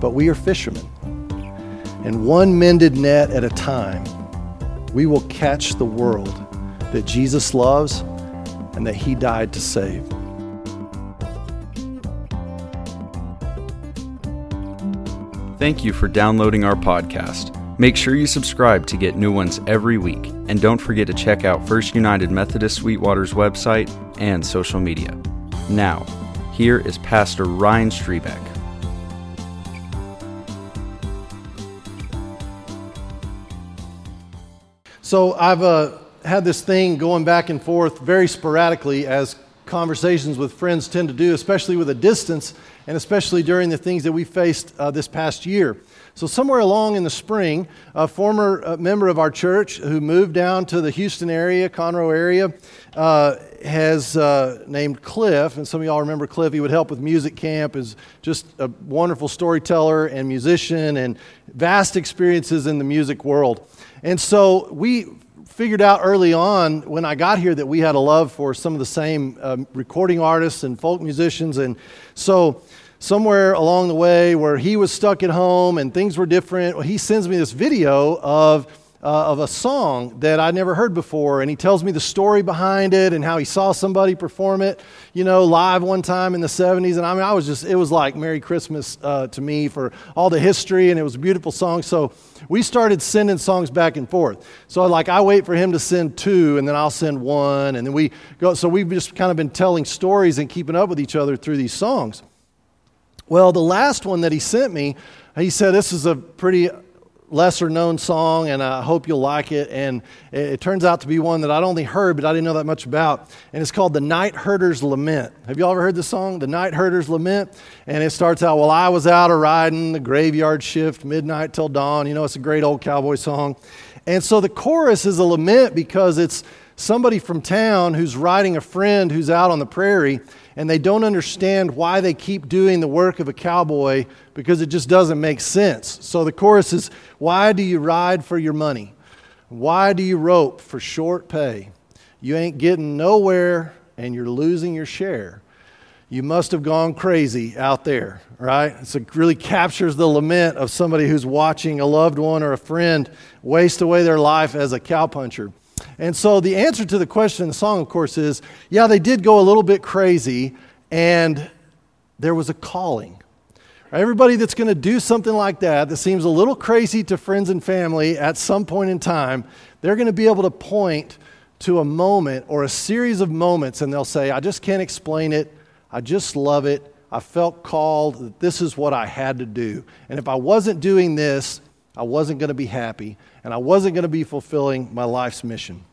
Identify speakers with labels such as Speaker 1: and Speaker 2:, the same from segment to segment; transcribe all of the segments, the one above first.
Speaker 1: but we are fishermen. And one mended net at a time, we will catch the world that Jesus loves and that he died to save.
Speaker 2: Thank you for downloading our podcast. Make sure you subscribe to get new ones every week. And don't forget to check out First United Methodist Sweetwater's website and social media. Now, here is Pastor Ryan Strebeck.
Speaker 1: So I've uh, had this thing going back and forth very sporadically as conversations with friends tend to do, especially with a distance and especially during the things that we faced uh, this past year. So, somewhere along in the spring, a former uh, member of our church who moved down to the Houston area, Conroe area, uh, has uh, named Cliff, and some of y'all remember Cliff. He would help with music camp. is just a wonderful storyteller and musician, and vast experiences in the music world. And so we figured out early on when I got here that we had a love for some of the same um, recording artists and folk musicians. And so, somewhere along the way where he was stuck at home and things were different, he sends me this video of uh, of a song that I'd never heard before. And he tells me the story behind it and how he saw somebody perform it, you know, live one time in the 70s. And I mean, I was just, it was like Merry Christmas uh, to me for all the history, and it was a beautiful song. So we started sending songs back and forth. So, like, I wait for him to send two, and then I'll send one. And then we go, so we've just kind of been telling stories and keeping up with each other through these songs. Well, the last one that he sent me, he said, This is a pretty lesser known song, and I hope you'll like it. And it, turns out to be one that I'd only heard, but I didn't know that much about. And it's called The Night Rider's Lament. Have you all ever heard this song, The Night Rider's Lament? And it starts out, Well, I was out a riding the graveyard shift, midnight till dawn. You know, it's a great old cowboy song. And so the chorus is a lament because it's somebody from town who's riding a friend who's out on the prairie and they don't understand why they keep doing the work of a cowboy because it just doesn't make sense. So the chorus is Why do you ride for your money? Why do you rope for short pay? You ain't getting nowhere and you're losing your share. You must have gone crazy out there, right? So it really captures the lament of somebody who's watching a loved one or a friend waste away their life as a cowpuncher. And so the answer to the question in the song, of course, is yeah, they did go a little bit crazy, and there was a calling. Everybody that's going to do something like that, that seems a little crazy to friends and family at some point in time, they're going to be able to point to a moment or a series of moments, and they'll say, I just can't explain it. I just love it. I felt called that this is what I had to do. And if I wasn't doing this, I wasn't going to be happy and I wasn't going to be fulfilling my life's mission.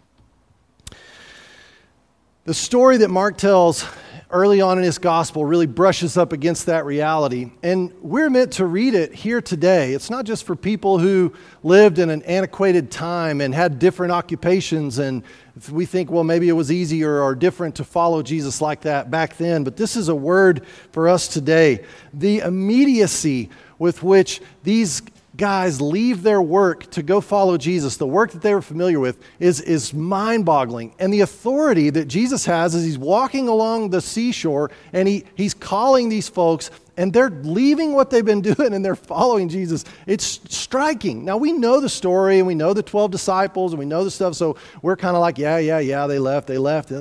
Speaker 1: The story that Mark tells early on in his gospel really brushes up against that reality. And we're meant to read it here today. It's not just for people who lived in an antiquated time and had different occupations, and we think, well, maybe it was easier or different to follow Jesus like that back then. But this is a word for us today. The immediacy with which these guys leave their work to go follow Jesus, the work that they were familiar with, is, is mind boggling. And the authority that Jesus has as he's walking along the seashore and he, he's calling these folks, and they're leaving what they've been doing and they're following Jesus. It's striking. Now, we know the story and we know the 12 disciples and we know the stuff, so we're kind of like, yeah, yeah, yeah, they left, they left.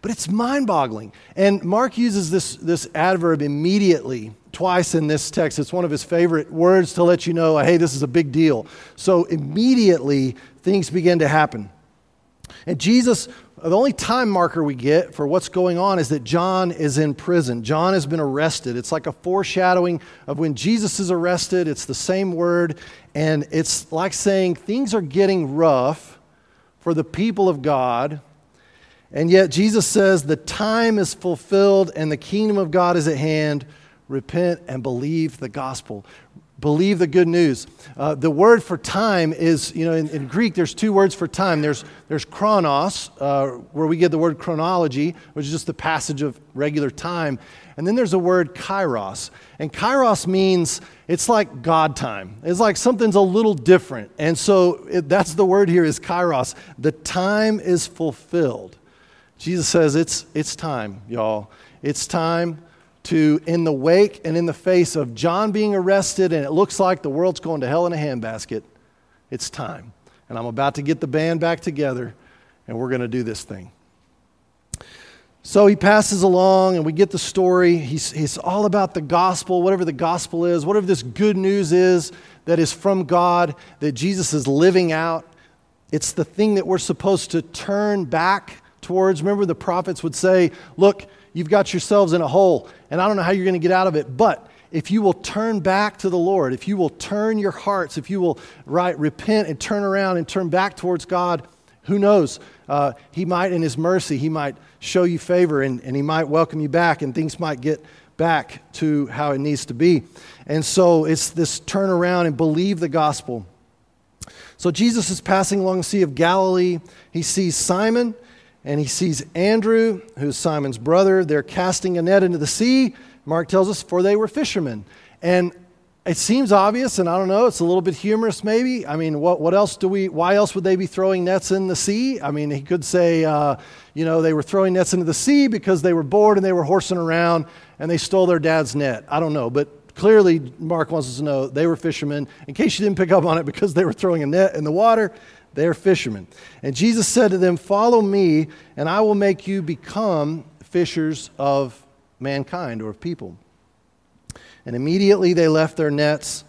Speaker 1: But it's mind boggling. And Mark uses this, this adverb immediately twice in this text. It's one of his favorite words to let you know, hey, this is a big deal. So immediately things begin to happen. And Jesus, the only time marker we get for what's going on is that John is in prison. John has been arrested. It's like a foreshadowing of when Jesus is arrested. It's the same word. And it's like saying things are getting rough for the people of God and yet Jesus says the time is fulfilled and the kingdom of God is at hand. Repent and believe the gospel. Believe the good news. Uh, the word for time is, you know, in, in, Greek, there's two words for time. There's, there's chronos, uh, where we get the word chronology, which is just the passage of regular time. And then there's a word kairos. And kairos means it's like God time. It's like something's a little different. And so it, that's the word here is kairos. The time is fulfilled. Jesus says, It's, it's time, y'all. It's time to, in the wake and in the face of John being arrested, and it looks like the world's going to hell in a handbasket, it's time. And I'm about to get the band back together, and we're going to do this thing. So he passes along, and we get the story. He's, he's all about the gospel, whatever the gospel is, whatever this good news is that is from God, that Jesus is living out. It's the thing that we're supposed to turn back towards. Remember, the prophets would say, Look, you've got yourselves in a hole, and I don't know how you're going to get out of it, but if you will turn back to the Lord, if you will turn your hearts, if you will right, repent and turn around and turn back towards God, who knows? Uh, he might, in His mercy, He might show you favor and, and He might welcome you back and things might get back to how it needs to be. And so it's this turn around and believe the gospel. So Jesus is passing along the Sea of Galilee. He sees Simon and he sees Andrew, who's Simon's brother. They're casting a net into the sea. Mark tells us, for they were fishermen. And it seems obvious, and I don't know, it's a little bit humorous maybe. I mean, what, what else do we, why else would they be throwing nets in the sea? I mean, he could say, uh, you know, they were throwing nets into the sea because they were bored and they were horsing around and they stole their dad's net. I don't know, but clearly Mark wants us to know they were fishermen. In case you didn't pick up on it, because they were throwing a net in the water, they're fishermen. And Jesus said to them, Follow me, and I will make you become fishers of mankind or of people. And immediately they left their nets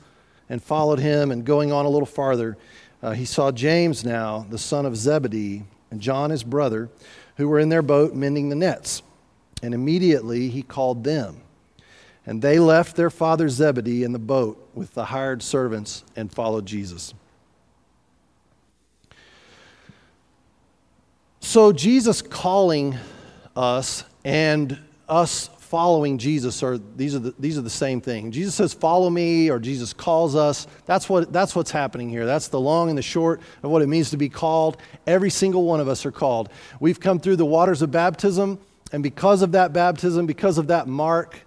Speaker 1: and followed him. And going on a little farther, uh, he saw James now, the son of Zebedee, and John his brother, who were in their boat mending the nets. And immediately he called them. And they left their father Zebedee in the boat with the hired servants and followed Jesus. So, Jesus calling us and us following Jesus are these are the, these are the same thing. Jesus says, "Follow me," or Jesus calls us. That's what that's what's happening here. That's the long and the short of what it means to be called. Every single one of us are called. We've come through the waters of baptism, and because of that baptism, because of that mark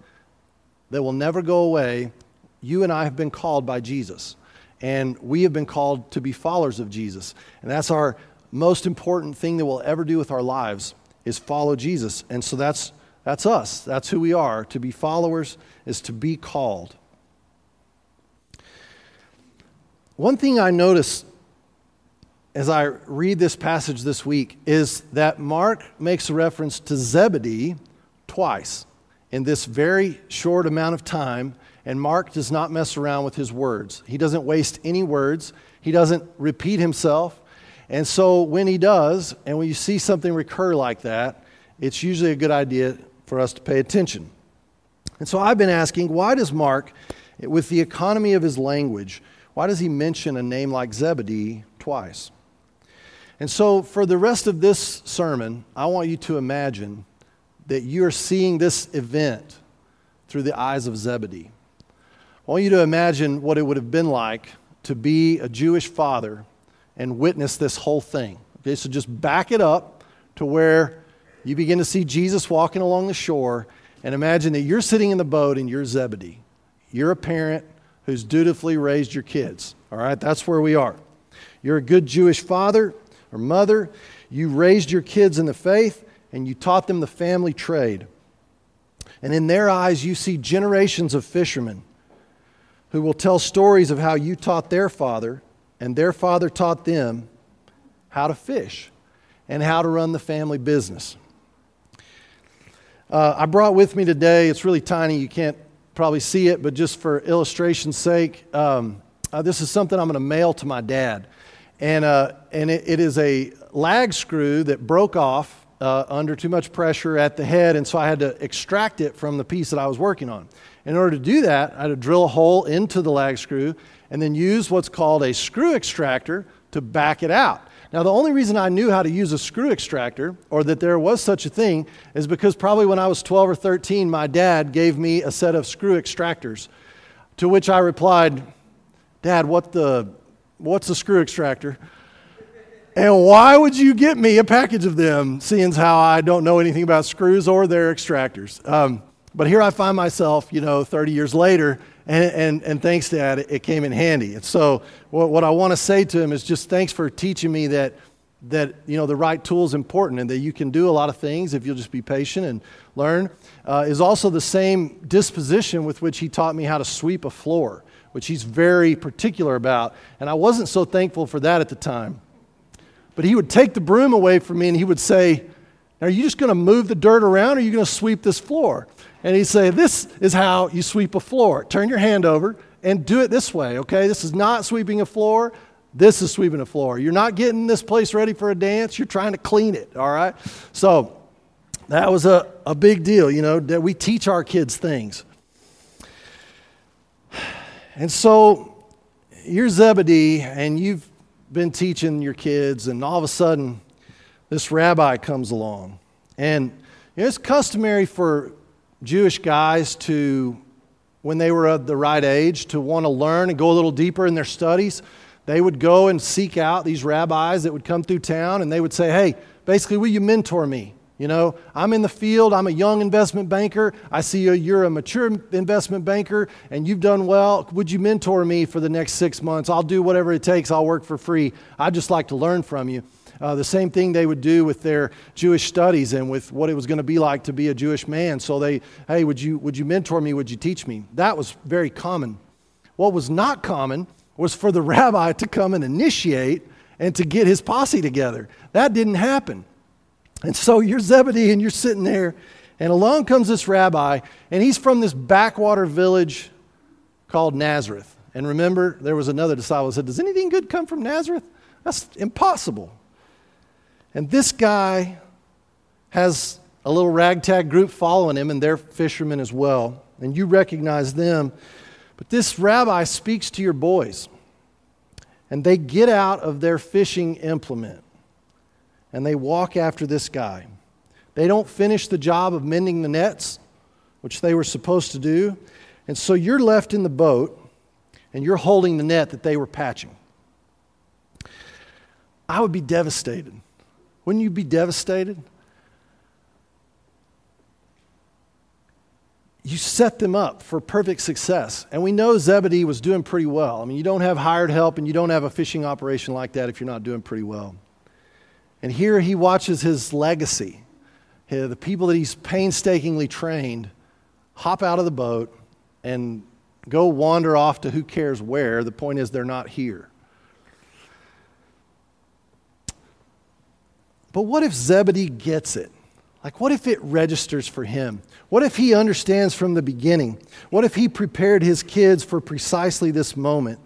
Speaker 1: that will never go away, you and I have been called by Jesus, and we have been called to be followers of Jesus, and that's our most important thing that we'll ever do with our lives is follow Jesus. And so that's that's us. That's who we are. To be followers is to be called. One thing I notice as I read this passage this week is that Mark makes a reference to Zebedee twice in this very short amount of time, and Mark does not mess around with his words. He doesn't waste any words, he doesn't repeat himself. And so when he does, and when you see something recur like that, it's usually a good idea for us to pay attention. And so I've been asking why does Mark, with the economy of his language, why does he mention a name like Zebedee twice? And so for the rest of this sermon, I want you to imagine that you're seeing this event through the eyes of Zebedee. I want you to imagine what it would have been like to be a Jewish father and witness this whole thing. Okay, so just back it up to where you begin to see Jesus walking along the shore, and imagine that you're sitting in the boat and you're Zebedee. You're a parent who's dutifully raised your kids. All right, that's where we are. You're a good Jewish father or mother. You raised your kids in the faith and you taught them the family trade. And in their eyes, you see generations of fishermen who will tell stories of how you taught their father and their father taught them how to fish and how to run the family business. Uh, I brought with me today, it's really tiny, you can't probably see it, but just for illustration's sake, um, uh, this is something I'm going to mail to my dad. And, uh, and it, it is a lag screw that broke off uh, under too much pressure at the head, and so I had to extract it from the piece that I was working on. In order to do that, I had to drill a hole into the lag screw and then use what's called a screw extractor to back it out. Now, the only reason I knew how to use a screw extractor, or that there was such a thing, is because probably when I was 12 or 13, my dad gave me a set of screw extractors. To which I replied, Dad, what the, what's a screw extractor? And why would you get me a package of them, seeing how I don't know anything about screws or their extractors? Um, but here I find myself, you know, 30 years later, and, and, and thanks to that, it came in handy. And so, what, what I want to say to him is just thanks for teaching me that that you know the right tool is important and that you can do a lot of things if you'll just be patient and learn uh, is also the same disposition with which he taught me how to sweep a floor which he's very particular about and i wasn't so thankful for that at the time but he would take the broom away from me and he would say are you just going to move the dirt around or are you going to sweep this floor and he'd say this is how you sweep a floor turn your hand over and do it this way okay this is not sweeping a floor this is sweeping a floor. You're not getting this place ready for a dance, you're trying to clean it, all right? So that was a, a big deal, you know, that we teach our kids things. And so you're Zebedee, and you've been teaching your kids, and all of a sudden, this rabbi comes along. And you it's customary for Jewish guys to, when they were of the right age, to want to learn and go a little deeper in their studies they would go and seek out these rabbis that would come through town and they would say, Hey, basically, will you mentor me? You know, I'm in the field, I'm a young investment banker. I see you're a mature investment banker and you've done well. Would you mentor me for the next six months? I'll do whatever it takes, I'll work for free. I'd just like to learn from you. Uh, the same thing they would do with their Jewish studies and with what it was going to be like to be a Jewish man. So they, hey, would you, would you mentor me? Would you teach me? That was very common. What was not common was for the rabbi to come and initiate and to get his posse together. That didn't happen. And so you're Zebedee and you're sitting there, and along comes this rabbi, and he's from this backwater village called Nazareth. And remember, there was another disciple who said, Does anything good come from Nazareth? That's impossible. And this guy has a little ragtag group following him, and they're fishermen as well. And you recognize them. But this rabbi speaks to your boys, and they get out of their fishing implement and they walk after this guy. They don't finish the job of mending the nets, which they were supposed to do. And so you're left in the boat and you're holding the net that they were patching. I would be devastated. Wouldn't you be devastated? you set them up for perfect success. And we know Zebedee was doing pretty well. I mean, you don't have hired help and you don't have a fishing operation like that if you're not doing pretty well. And here he watches his legacy. The people that he's painstakingly trained hop out of the boat and go wander off to who cares where. The point is, they're not here. But what if Zebedee gets it? Like, what if it registers for him? What if he understands from the beginning? What if he prepared his kids for precisely this moment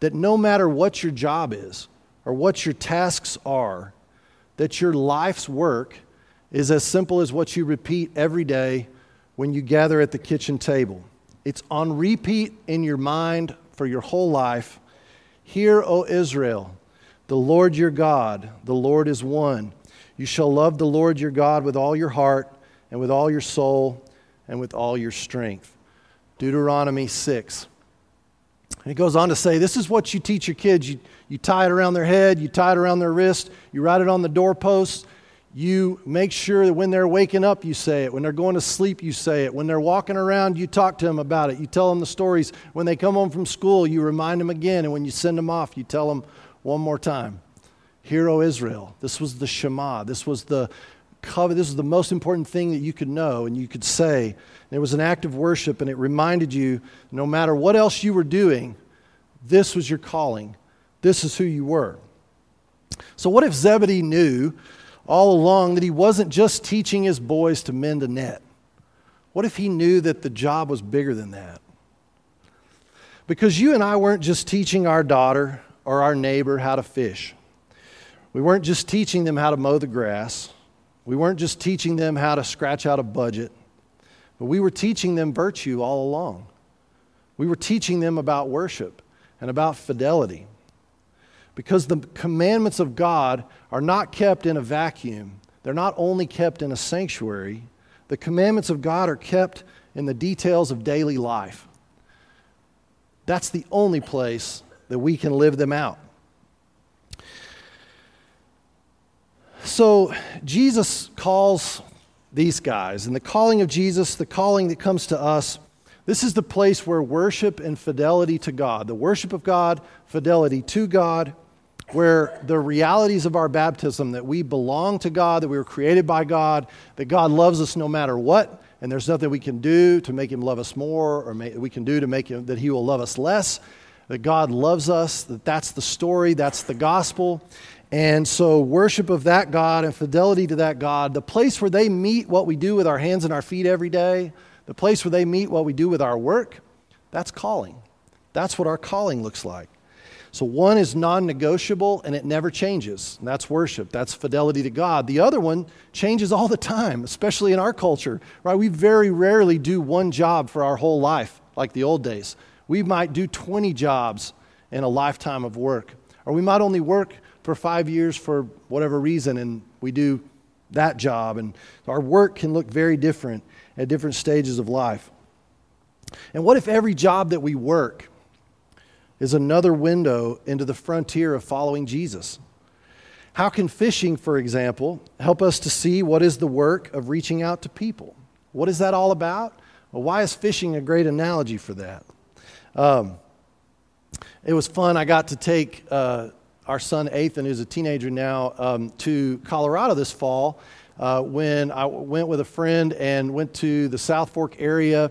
Speaker 1: that no matter what your job is or what your tasks are, that your life's work is as simple as what you repeat every day when you gather at the kitchen table? It's on repeat in your mind for your whole life. Hear, O Israel, the Lord your God, the Lord is one. You shall love the Lord your God with all your heart and with all your soul and with all your strength. Deuteronomy 6. And it goes on to say, This is what you teach your kids. You, you tie it around their head, you tie it around their wrist, you write it on the doorposts. You make sure that when they're waking up, you say it. When they're going to sleep, you say it. When they're walking around, you talk to them about it. You tell them the stories. When they come home from school, you remind them again. And when you send them off, you tell them one more time. Hear, O Israel. This was the Shema. This was the covenant. This was the most important thing that you could know and you could say. And it was an act of worship, and it reminded you no matter what else you were doing, this was your calling. This is who you were. So, what if Zebedee knew all along that he wasn't just teaching his boys to mend a net? What if he knew that the job was bigger than that? Because you and I weren't just teaching our daughter or our neighbor how to fish. We weren't just teaching them how to mow the grass. We weren't just teaching them how to scratch out a budget, but we were teaching them virtue all along. We were teaching them about worship and about fidelity. Because the commandments of God are not kept in a vacuum, they're not only kept in a sanctuary, the commandments of God are kept in the details of daily life. That's the only place that we can live them out. So Jesus calls these guys, and the calling of Jesus, the calling that comes to us, this is the place where worship and fidelity to God, the worship of God, fidelity to God, where the realities of our baptism that we belong to God, that we were created by God, that God loves us no matter what, and there's nothing we can do to make him love us more or may, we can do to make him that he will love us less, that God loves us, that that's the story, that's the gospel. And so, worship of that God and fidelity to that God, the place where they meet what we do with our hands and our feet every day, the place where they meet what we do with our work, that's calling. That's what our calling looks like. So one is non negotiable and it never changes. And that's worship, that's fidelity to God. The other one changes all the time, especially in our culture, right? We very rarely do one job for our whole life, like the old days. We might do 20 jobs in a lifetime of work. Or we might only work for five years for whatever reason and we do that job. And our work can look very different at different stages of life. And what if every job that we work is another window into the frontier of following Jesus? How can fishing, for example, help us to see what is the work of reaching out to people? What is that all about? Well, why is fishing a great analogy for that? Um, it was fun. I got to take uh, our son Ethan, who's a teenager now, um, to Colorado this fall uh, when I went with a friend and went to the South Fork area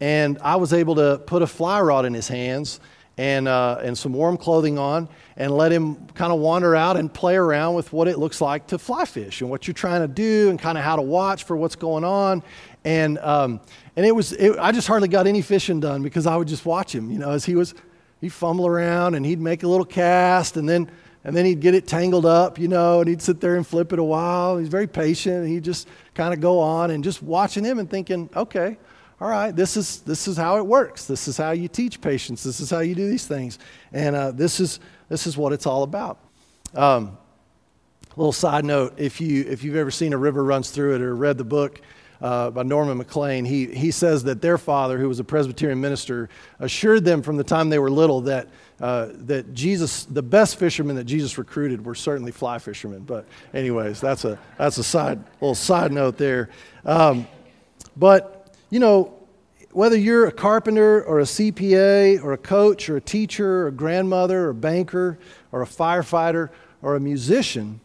Speaker 1: and I was able to put a fly rod in his hands and, uh, and some warm clothing on and let him kind of wander out and play around with what it looks like to fly fish and what you're trying to do and kind of how to watch for what's going on. And, um, and it was, it, I just hardly got any fishing done because I would just watch him, you know, as he was, he'd fumble around and he'd make a little cast and then, and then he'd get it tangled up, you know, and he'd sit there and flip it a while. He's very patient. And he'd just kind of go on and just watching him and thinking, okay, all right, this is, this is how it works. This is how you teach patience. This is how you do these things. And uh, this, is, this is what it's all about. Um, little side note if, you, if you've ever seen A River Runs Through It or read the book uh, by Norman Maclean, he, he says that their father, who was a Presbyterian minister, assured them from the time they were little that, uh, that Jesus, the best fishermen that Jesus recruited were certainly fly fishermen. But, anyways, that's a, that's a side, little side note there. Um, but you know, whether you're a carpenter or a CPA or a coach or a teacher or a grandmother or a banker or a firefighter or a musician,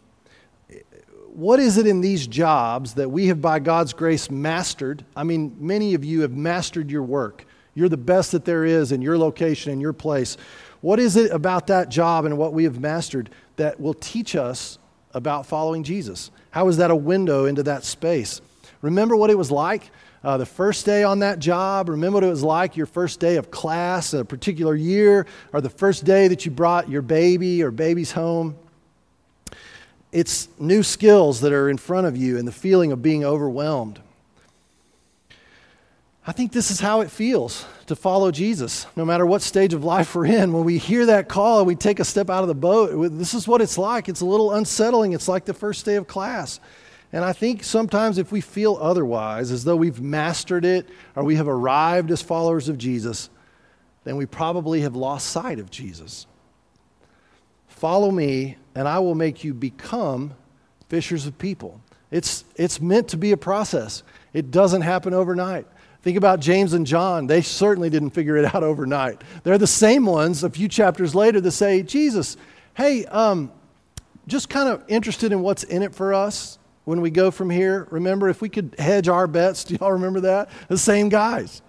Speaker 1: what is it in these jobs that we have, by God's grace, mastered? I mean, many of you have mastered your work. You're the best that there is in your location, in your place. What is it about that job and what we have mastered that will teach us about following Jesus? How is that a window into that space? Remember what it was like uh, the first day on that job. Remember what it was like your first day of class, a particular year, or the first day that you brought your baby or babies home. It's new skills that are in front of you and the feeling of being overwhelmed. I think this is how it feels to follow Jesus, no matter what stage of life we're in. When we hear that call and we take a step out of the boat, this is what it's like. It's a little unsettling. It's like the first day of class. And I think sometimes if we feel otherwise, as though we've mastered it or we have arrived as followers of Jesus, then we probably have lost sight of Jesus. Follow me, and I will make you become fishers of people. It's, it's meant to be a process, it doesn't happen overnight. Think about James and John. They certainly didn't figure it out overnight. They're the same ones a few chapters later that say, Jesus, hey, um, just kind of interested in what's in it for us when we go from here. Remember, if we could hedge our bets, do y'all remember that? The same guys.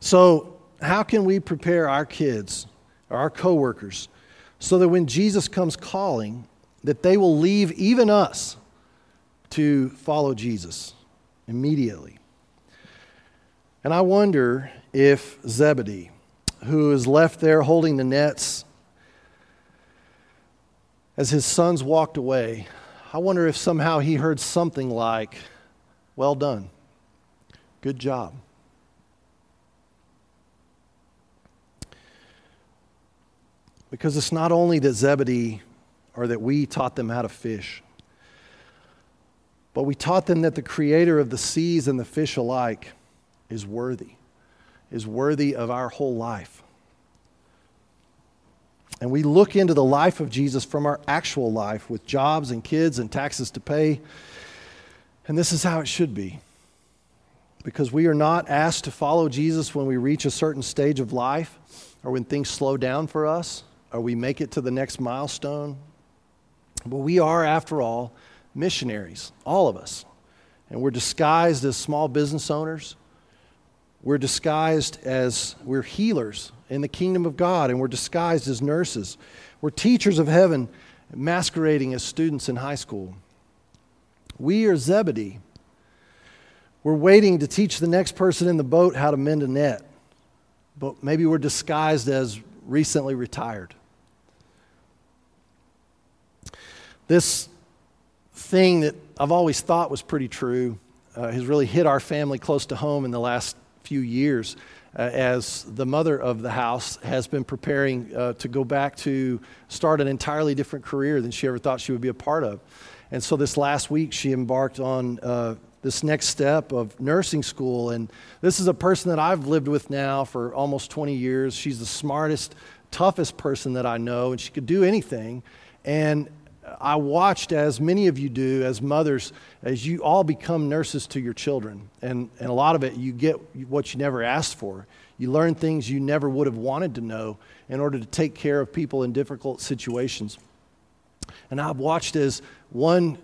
Speaker 1: So, how can we prepare our kids or our coworkers so that when Jesus comes calling, that they will leave even us to follow Jesus immediately? And I wonder if Zebedee, who is left there holding the nets as his sons walked away, I wonder if somehow he heard something like, Well done. Good job. Because it's not only that Zebedee or that we taught them how to fish, but we taught them that the creator of the seas and the fish alike is worthy, is worthy of our whole life and we look into the life of Jesus from our actual life with jobs and kids and taxes to pay. And this is how it should be. Because we are not asked to follow Jesus when we reach a certain stage of life or when things slow down for us or we make it to the next milestone. But we are, after all, missionaries, all of us. And we're disguised as small business owners. We're disguised as we're healers in the kingdom of God, and we're disguised as nurses. We're teachers of heaven masquerading as students in high school. We are Zebedee. We're waiting to teach the next person in the boat how to mend a net, but maybe we're disguised as recently retired. This thing that I've always thought was pretty true uh, has really hit our family close to home in the last few years uh, as the mother of the house has been preparing uh, to go back to start an entirely different career than she ever thought she would be a part of. And so this last week, she embarked on uh, this next step of nursing school. And this is a person that I've lived with now for almost 20 years. She's the smartest, toughest person that I know, and she could do anything. And I watched, as many of you do, as mothers, as you all become nurses to your children. And, and a lot of it, you get what you never asked for. You learn things you never would have wanted to know in order to take care of people in difficult situations. And I've watched as one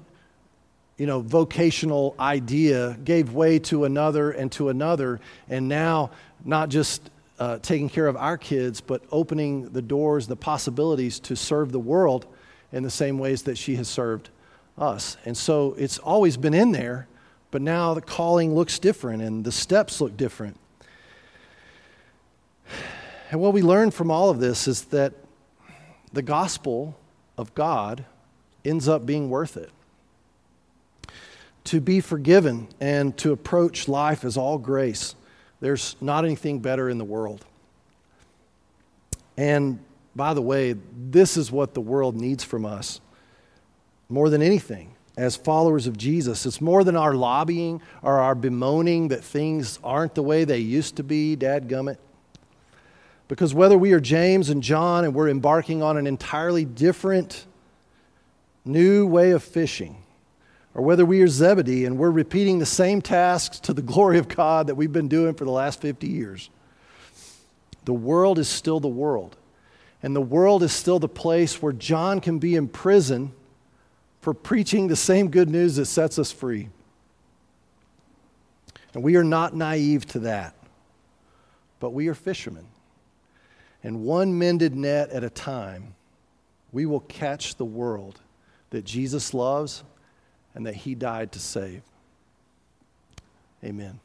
Speaker 1: you know, vocational idea gave way to another and to another, and now not just uh, taking care of our kids, but opening the doors, the possibilities to serve the world in the same ways that she has served us. And so it's always been in there, but now the calling looks different and the steps look different. And what we learn from all of this is that the gospel of God ends up being worth it. To be forgiven and to approach life as all grace, there's not anything better in the world. And by the way, this is what the world needs from us more than anything as followers of Jesus. It's more than our lobbying or our bemoaning that things aren't the way they used to be, Dad gummit. Because whether we are James and John and we're embarking on an entirely different new way of fishing, or whether we are Zebedee and we're repeating the same tasks to the glory of God that we've been doing for the last 50 years, the world is still the world. And the world is still the place where John can be in prison for preaching the same good news that sets us free. And we are not naive to that, but we are fishermen. And one mended net at a time, we will catch the world that Jesus loves and that he died to save. Amen.